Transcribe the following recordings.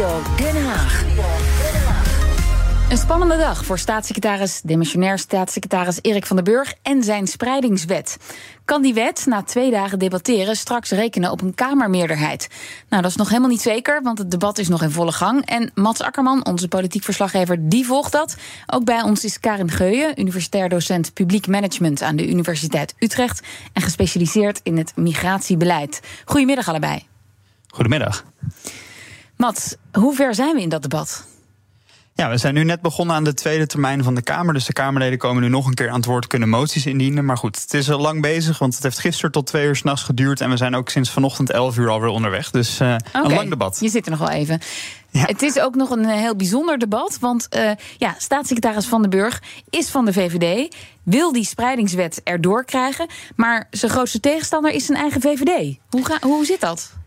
Studio Den Haag. Een spannende dag voor staatssecretaris, demissionair staatssecretaris Erik van den Burg en zijn spreidingswet. Kan die wet na twee dagen debatteren straks rekenen op een Kamermeerderheid? Nou, dat is nog helemaal niet zeker, want het debat is nog in volle gang. En Mats Akkerman, onze politiek verslaggever, die volgt dat. Ook bij ons is Karin Geuyen, universitair docent publiek management aan de Universiteit Utrecht en gespecialiseerd in het migratiebeleid. Goedemiddag allebei. Goedemiddag. Mats, hoe ver zijn we in dat debat? Ja, we zijn nu net begonnen aan de tweede termijn van de Kamer. Dus de Kamerleden komen nu nog een keer aan het woord, kunnen moties indienen. Maar goed, het is al lang bezig, want het heeft gisteren tot twee uur s'nachts geduurd. En we zijn ook sinds vanochtend elf uur alweer onderweg. Dus uh, een lang debat. Je zit er nog wel even. Ja. Het is ook nog een heel bijzonder debat. Want uh, ja, staatssecretaris Van den Burg is van de VVD. Wil die spreidingswet erdoor krijgen. Maar zijn grootste tegenstander is zijn eigen VVD. Hoe, ga, hoe zit dat?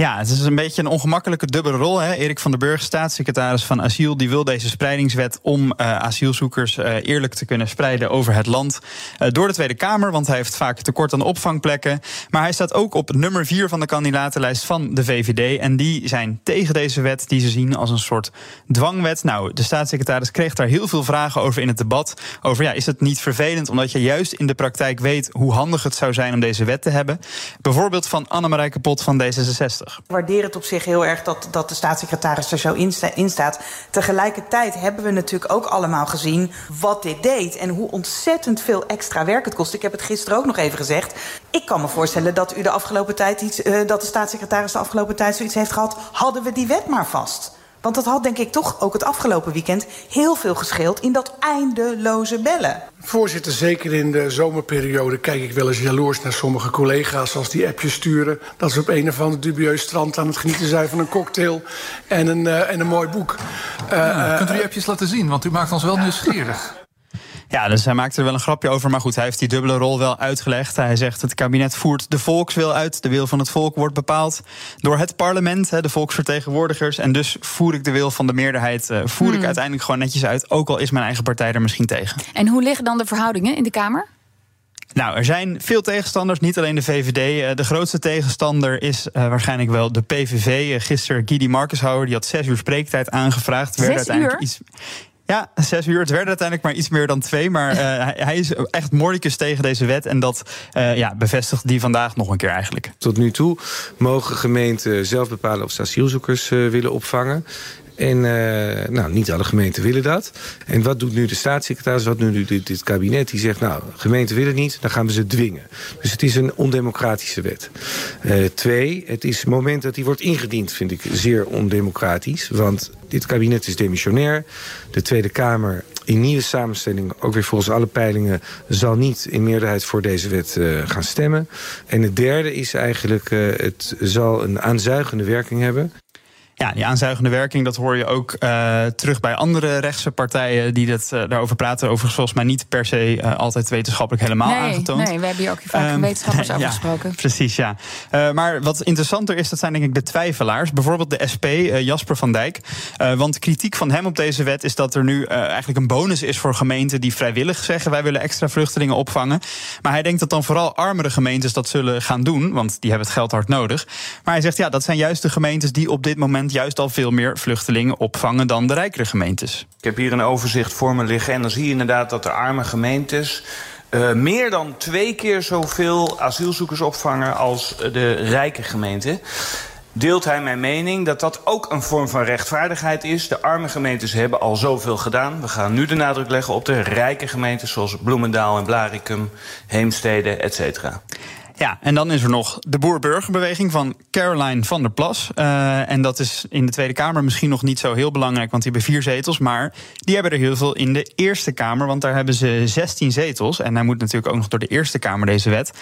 Ja, het is een beetje een ongemakkelijke dubbele rol. Hè. Erik van der Burg, staatssecretaris van Asiel, die wil deze spreidingswet om uh, asielzoekers uh, eerlijk te kunnen spreiden over het land uh, door de Tweede Kamer, want hij heeft vaak tekort aan opvangplekken. Maar hij staat ook op nummer vier van de kandidatenlijst van de VVD. En die zijn tegen deze wet, die ze zien als een soort dwangwet. Nou, de staatssecretaris kreeg daar heel veel vragen over in het debat. Over ja, is het niet vervelend omdat je juist in de praktijk weet hoe handig het zou zijn om deze wet te hebben? Bijvoorbeeld van Annemarie Kapot van D66. Ik waardeer het op zich heel erg dat, dat de staatssecretaris er zo in, in staat. Tegelijkertijd hebben we natuurlijk ook allemaal gezien wat dit deed. En hoe ontzettend veel extra werk het kost. Ik heb het gisteren ook nog even gezegd. Ik kan me voorstellen dat u de afgelopen tijd iets, uh, dat de staatssecretaris de afgelopen tijd zoiets heeft gehad. Hadden we die wet maar vast. Want dat had denk ik toch ook het afgelopen weekend heel veel gescheeld in dat eindeloze bellen. Voorzitter, zeker in de zomerperiode kijk ik wel eens jaloers naar sommige collega's als die appjes sturen. Dat ze op een of ander dubieus strand aan het genieten zijn van een cocktail en een, uh, en een mooi boek. Uh, ja, kunt u die appjes laten zien, want u maakt ons wel nieuwsgierig. Ja, dus hij maakte er wel een grapje over. Maar goed, hij heeft die dubbele rol wel uitgelegd. Hij zegt: het kabinet voert de volkswil uit. De wil van het volk wordt bepaald door het parlement, de volksvertegenwoordigers. En dus voer ik de wil van de meerderheid, voer hmm. ik uiteindelijk gewoon netjes uit. Ook al is mijn eigen partij er misschien tegen. En hoe liggen dan de verhoudingen in de Kamer? Nou, er zijn veel tegenstanders, niet alleen de VVD. De grootste tegenstander is uh, waarschijnlijk wel de PVV. Gisteren Guidi Markenshouwer, die had zes uur spreektijd aangevraagd. Zes uiteindelijk uur? Iets, ja, zes uur. Het werd uiteindelijk maar iets meer dan twee. Maar uh, hij is echt mordicus tegen deze wet. En dat uh, ja, bevestigt die vandaag nog een keer eigenlijk. Tot nu toe mogen gemeenten zelf bepalen of ze asielzoekers uh, willen opvangen. En uh, nou, niet alle gemeenten willen dat. En wat doet nu de staatssecretaris, wat nu dit, kabinet? Die zegt, nou, gemeenten willen niet, dan gaan we ze dwingen. Dus het is een ondemocratische wet. Uh, twee, het is het moment dat die wordt ingediend, vind ik zeer ondemocratisch. Want dit kabinet is demissionair. De Tweede Kamer in nieuwe samenstelling, ook weer volgens alle peilingen... zal niet in meerderheid voor deze wet uh, gaan stemmen. En het derde is eigenlijk, het zal een aanzuigende werking hebben. Ja, die aanzuigende werking, dat hoor je ook uh, terug bij andere rechtse partijen die dat, uh, daarover praten. Overigens volgens mij niet per se uh, altijd wetenschappelijk helemaal nee, aangetoond. Nee, we hebben hier ook vaak um, wetenschappers over ja, gesproken. Precies, ja. maar wat interessanter is, dat zijn denk ik de twijfelaars. Bijvoorbeeld de SP, Jasper van Dijk. want kritiek van hem op deze wet is dat er nu eigenlijk een bonus is voor gemeenten die vrijwillig zeggen wij willen extra vluchtelingen opvangen. Maar hij denkt dat dan vooral armere gemeentes dat zullen gaan doen, want die hebben het geld hard nodig. Maar hij zegt ja, dat zijn juist de gemeentes die op dit moment juist al veel meer vluchtelingen opvangen dan de rijkere gemeentes. Ik heb hier een overzicht voor me liggen en dan zie je inderdaad dat de arme gemeentes uh, meer dan twee keer zoveel asielzoekers opvangen als de rijke gemeenten. Deelt hij mijn mening dat dat ook een vorm van rechtvaardigheid is? De arme gemeentes hebben al zoveel gedaan. We gaan nu de nadruk leggen op de rijke gemeentes zoals Bloemendaal en Blaricum, Heemstede, et cetera. Ja, en dan is er nog de Boer-Burgerbeweging van Caroline van der Plas. Uh, en dat is in de Tweede Kamer misschien nog niet zo heel belangrijk, want die hebben vier zetels. Maar die hebben er heel veel in de Eerste Kamer, want daar hebben ze 16 zetels. En hij moet natuurlijk ook nog door de Eerste Kamer, deze wet.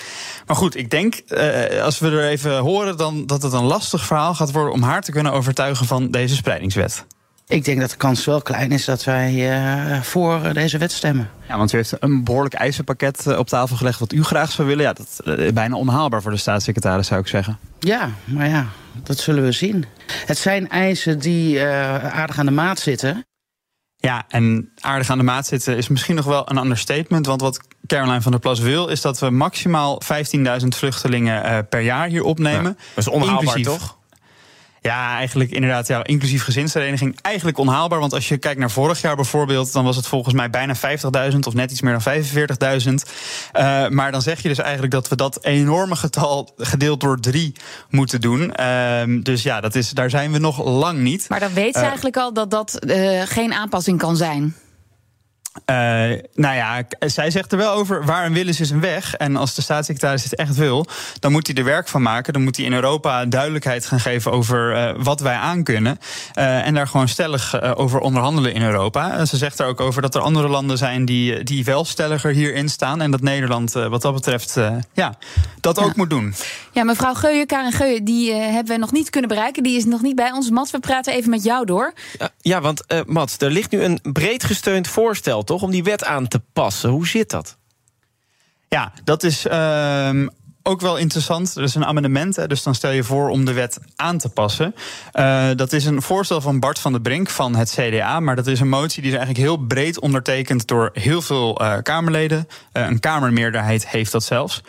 Maar goed, ik denk, uh, als we er even horen, dan dat het een lastig verhaal gaat worden om haar te kunnen overtuigen van deze spreidingswet. Ik denk dat de kans wel klein is dat wij uh, voor deze wet stemmen. Ja, want u heeft een behoorlijk eisenpakket op tafel gelegd wat u graag zou willen. Ja, dat is bijna onhaalbaar voor de staatssecretaris, zou ik zeggen. Ja, maar ja, dat zullen we zien. Het zijn eisen die uh, aardig aan de maat zitten. Ja, en aardig aan de maat zitten is misschien nog wel een understatement. Want wat Caroline van der Plas wil, is dat we maximaal 15.000 vluchtelingen uh, per jaar hier opnemen. Ja, dat is onhaalbaar, toch? Ja, eigenlijk inderdaad, ja, inclusief gezinshereniging, eigenlijk onhaalbaar. Want als je kijkt naar vorig jaar bijvoorbeeld, dan was het volgens mij bijna 50.000 of net iets meer dan 45.000. Uh, maar dan zeg je dus eigenlijk dat we dat enorme getal gedeeld door drie moeten doen. Uh, dus ja, dat is, daar zijn we nog lang niet. Maar dan weet ze uh, eigenlijk al dat dat uh, geen aanpassing kan zijn. Uh, nou ja, zij zegt er wel over waar een wil is, is een weg. En als de staatssecretaris het echt wil, dan moet hij er werk van maken. Dan moet hij in Europa duidelijkheid gaan geven over uh, wat wij aankunnen. Uh, en daar gewoon stellig over onderhandelen in Europa. ze zegt er ook over dat er andere landen zijn die, die wel stelliger hierin staan. En dat Nederland wat dat betreft ja, dat ja. ook moet doen. Ja, mevrouw Geuyen, Karen Geuyen, die hebben we nog niet kunnen bereiken. Die is nog niet bij ons. Mats, we praten even met jou door. Ja, ja want Mats, er ligt nu een breed gesteund voorstel toch? Om die wet aan te passen. Hoe zit dat? Ja, dat is uh, ook wel interessant. Er is een amendement, hè, dus dan stel je voor om de wet aan te passen. Uh, dat is een voorstel van Bart van der Brink van het CDA. Maar dat is een motie die is eigenlijk heel breed ondertekend door heel veel uh, Kamerleden. Uh, een Kamermeerderheid heeft dat zelfs.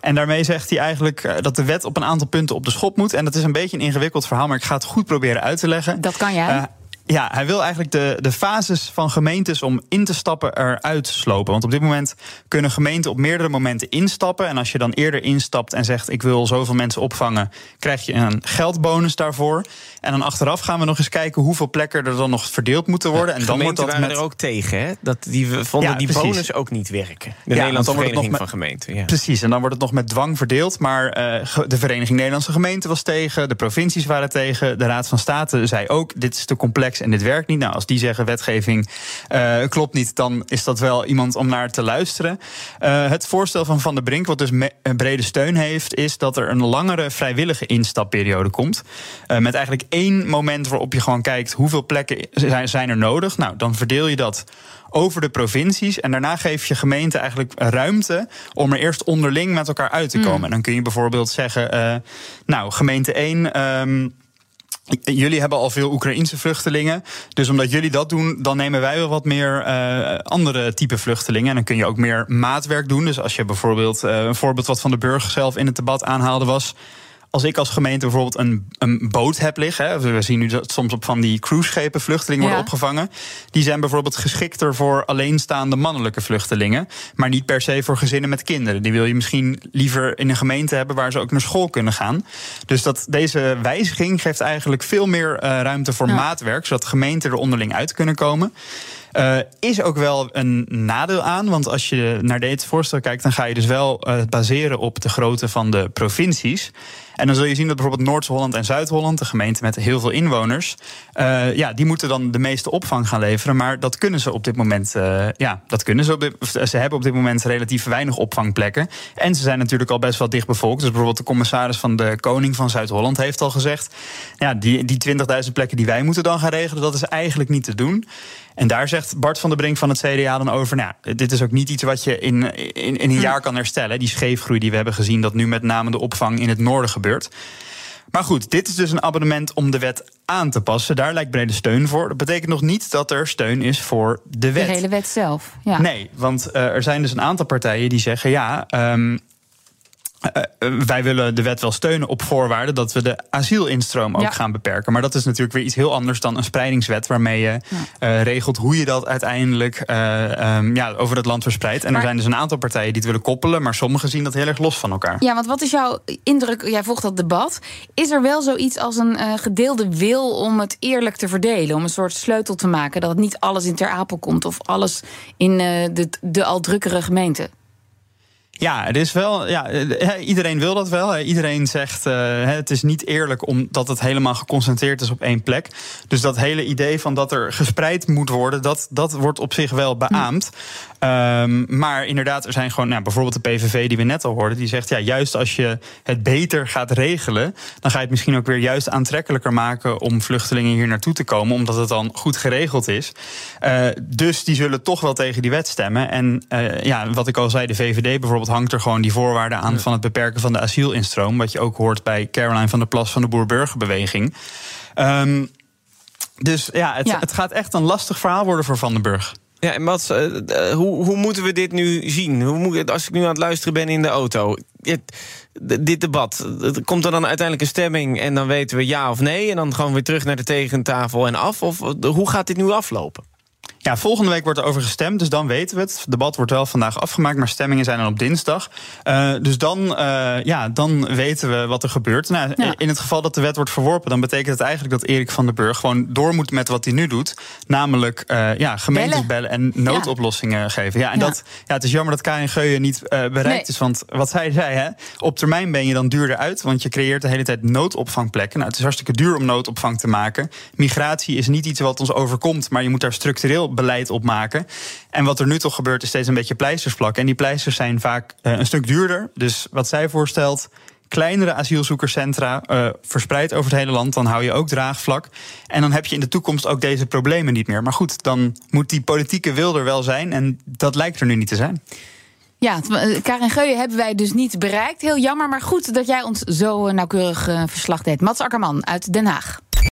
En daarmee zegt hij eigenlijk dat de wet op een aantal punten op de schop moet. En dat is een beetje een ingewikkeld verhaal, maar ik ga het goed proberen uit te leggen. Dat kan jij. Ja, hij wil eigenlijk de, de fases van gemeentes om in te stappen eruit slopen. Want op dit moment kunnen gemeenten op meerdere momenten instappen. En als je dan eerder instapt en zegt: Ik wil zoveel mensen opvangen, krijg je een geldbonus daarvoor. En dan achteraf gaan we nog eens kijken hoeveel plekken er dan nog verdeeld moeten worden. En dan wordt dat waren met... er ook tegen, hè? Dat die vonden ja, die precies. bonus ook niet werken. De ja, Nederlandse Vereniging met... van Gemeenten. Ja. Precies, en dan wordt het nog met dwang verdeeld. Maar uh, de Vereniging Nederlandse Gemeenten was tegen, de provincies waren tegen, de Raad van State zei ook: dit is te complex en dit werkt niet. Nou, als die zeggen wetgeving uh, klopt niet, dan is dat wel iemand om naar te luisteren. Uh, het voorstel van Van der Brink, wat dus een brede steun heeft, is dat er een langere vrijwillige instapperiode komt. Uh, met eigenlijk één moment waarop je gewoon kijkt hoeveel plekken zijn, zijn er nodig. Nou, dan verdeel je dat over de provincies. En daarna geef je gemeente eigenlijk ruimte om er eerst onderling met elkaar uit te komen. Mm. En dan kun je bijvoorbeeld zeggen: uh, Nou, gemeente 1. Um, Jullie hebben al veel Oekraïense vluchtelingen. Dus omdat jullie dat doen, dan nemen wij wel wat meer uh, andere type vluchtelingen. En dan kun je ook meer maatwerk doen. Dus als je bijvoorbeeld, uh, een voorbeeld wat van de burger zelf in het debat aanhaalde was als ik als gemeente bijvoorbeeld een, een boot heb liggen. Hè, we zien nu dat soms op van die cruiseschepen vluchtelingen worden ja. opgevangen. Die zijn bijvoorbeeld geschikter voor alleenstaande mannelijke vluchtelingen. Maar niet per se voor gezinnen met kinderen. Die wil je misschien liever in een gemeente hebben waar ze ook naar school kunnen gaan. Dus dat, deze wijziging geeft eigenlijk veel meer uh, ruimte voor ja. maatwerk. Zodat gemeenten er onderling uit kunnen komen. Uh, is ook wel een nadeel aan. Want als je naar dit voorstel kijkt, dan ga je dus wel uh, baseren op de grootte van de provincies. En dan zul je zien dat bijvoorbeeld Noord-Holland en Zuid-Holland, de gemeenten met heel veel inwoners, uh, ja, die moeten dan de meeste opvang gaan leveren. Maar dat kunnen ze op dit moment, uh, ja, dat kunnen ze. Op dit, ze hebben op dit moment relatief weinig opvangplekken. En ze zijn natuurlijk al best wel dicht bevolkt. Dus bijvoorbeeld de commissaris van de Koning van Zuid-Holland heeft al gezegd: ja, die, die 20.000 plekken die wij moeten dan gaan regelen, dat is eigenlijk niet te doen. En daar zegt Bart van der Brink van het CDA dan over: nou, dit is ook niet iets wat je in, in, in een jaar kan herstellen. Die scheefgroei die we hebben gezien, dat nu met name de opvang in het noorden gebeurt. Maar goed, dit is dus een abonnement om de wet aan te passen. Daar lijkt brede steun voor. Dat betekent nog niet dat er steun is voor de wet. De hele wet zelf. Ja. Nee, want uh, er zijn dus een aantal partijen die zeggen: ja. Um, Uh, wij willen de wet wel steunen op voorwaarde dat we de asielinstroom ook ja. gaan beperken. Maar dat is natuurlijk weer iets heel anders dan een spreidingswet, waarmee je ja. uh, regelt hoe je dat uiteindelijk uh, um, ja, over het land verspreidt. En maar, er zijn dus een aantal partijen die het willen koppelen, maar sommigen zien dat heel erg los van elkaar. Ja, want wat is jouw indruk? Jij volgt dat debat. Is er wel zoiets als een gedeelde wil om het eerlijk te verdelen? Om een soort sleutel te maken dat het niet alles in Ter Apel komt of alles in de, de al drukkere gemeente? Ja, het is wel. Ja, iedereen wil dat wel. Iedereen zegt uh, het is niet eerlijk omdat het helemaal geconcentreerd is op één plek. Dus dat hele idee van dat er gespreid moet worden, dat, dat wordt op zich wel beaamd. Hm. Um, maar inderdaad, er zijn gewoon, nou, bijvoorbeeld de PVV die we net al hoorden, die zegt ja, juist als je het beter gaat regelen, dan ga je het misschien ook weer juist aantrekkelijker maken om vluchtelingen hier naartoe te komen, omdat het dan goed geregeld is. Dus die zullen toch wel tegen die wet stemmen. En ja, wat ik al zei, de VVD bijvoorbeeld hangt er gewoon die voorwaarden aan van het beperken van de asielinstroom. Wat je ook hoort bij Caroline van der Plas van de Boer-Burgerbeweging. Um, dus ja het, ja, het gaat echt een lastig verhaal worden voor Van den Burg. Ja, en Mats, uh, hoe, hoe moeten we dit nu zien? Hoe moet, als ik nu aan het luisteren ben in de auto... Het, dit debat, komt er dan uiteindelijk een stemming... en dan weten we ja of nee... en dan gewoon weer terug naar de tegentafel en af? Of hoe gaat dit nu aflopen? Ja, volgende week wordt er over gestemd, dus dan weten we het. Het debat wordt wel vandaag afgemaakt, maar stemmingen zijn dan op dinsdag. Uh, dus dan, uh, ja, dan weten we wat er gebeurt. Nou, ja. In het geval dat de wet wordt verworpen, dan betekent het eigenlijk dat Erik van den Burg gewoon door moet met wat hij nu doet. Namelijk uh, ja, gemeentes bellen, en noodoplossingen ja. geven. Ja, en Dat, ja, het is jammer dat Karin Geuyen niet bereikt nee. is. Want wat zij zei, hè, op termijn ben je dan duurder uit, want je creëert de hele tijd noodopvangplekken. Nou, het is hartstikke duur om noodopvang te maken. Migratie is niet iets wat ons overkomt, maar je moet daar structureel beleid op maken. En wat er nu toch gebeurt, is steeds een beetje pleisters plakken. En die pleisters zijn vaak uh, een stuk duurder. Dus wat zij voorstelt, kleinere asielzoekerscentra uh, verspreid over het hele land. Dan hou je ook draagvlak. En dan heb je in de toekomst ook deze problemen niet meer. Maar goed, dan moet die politieke wil er wel zijn. En dat lijkt er nu niet te zijn. Ja, Karin Geuyen hebben wij dus niet bereikt. Heel jammer, maar goed dat jij ons zo nauwkeurig verslag deed. Mats Akkerman uit Den Haag.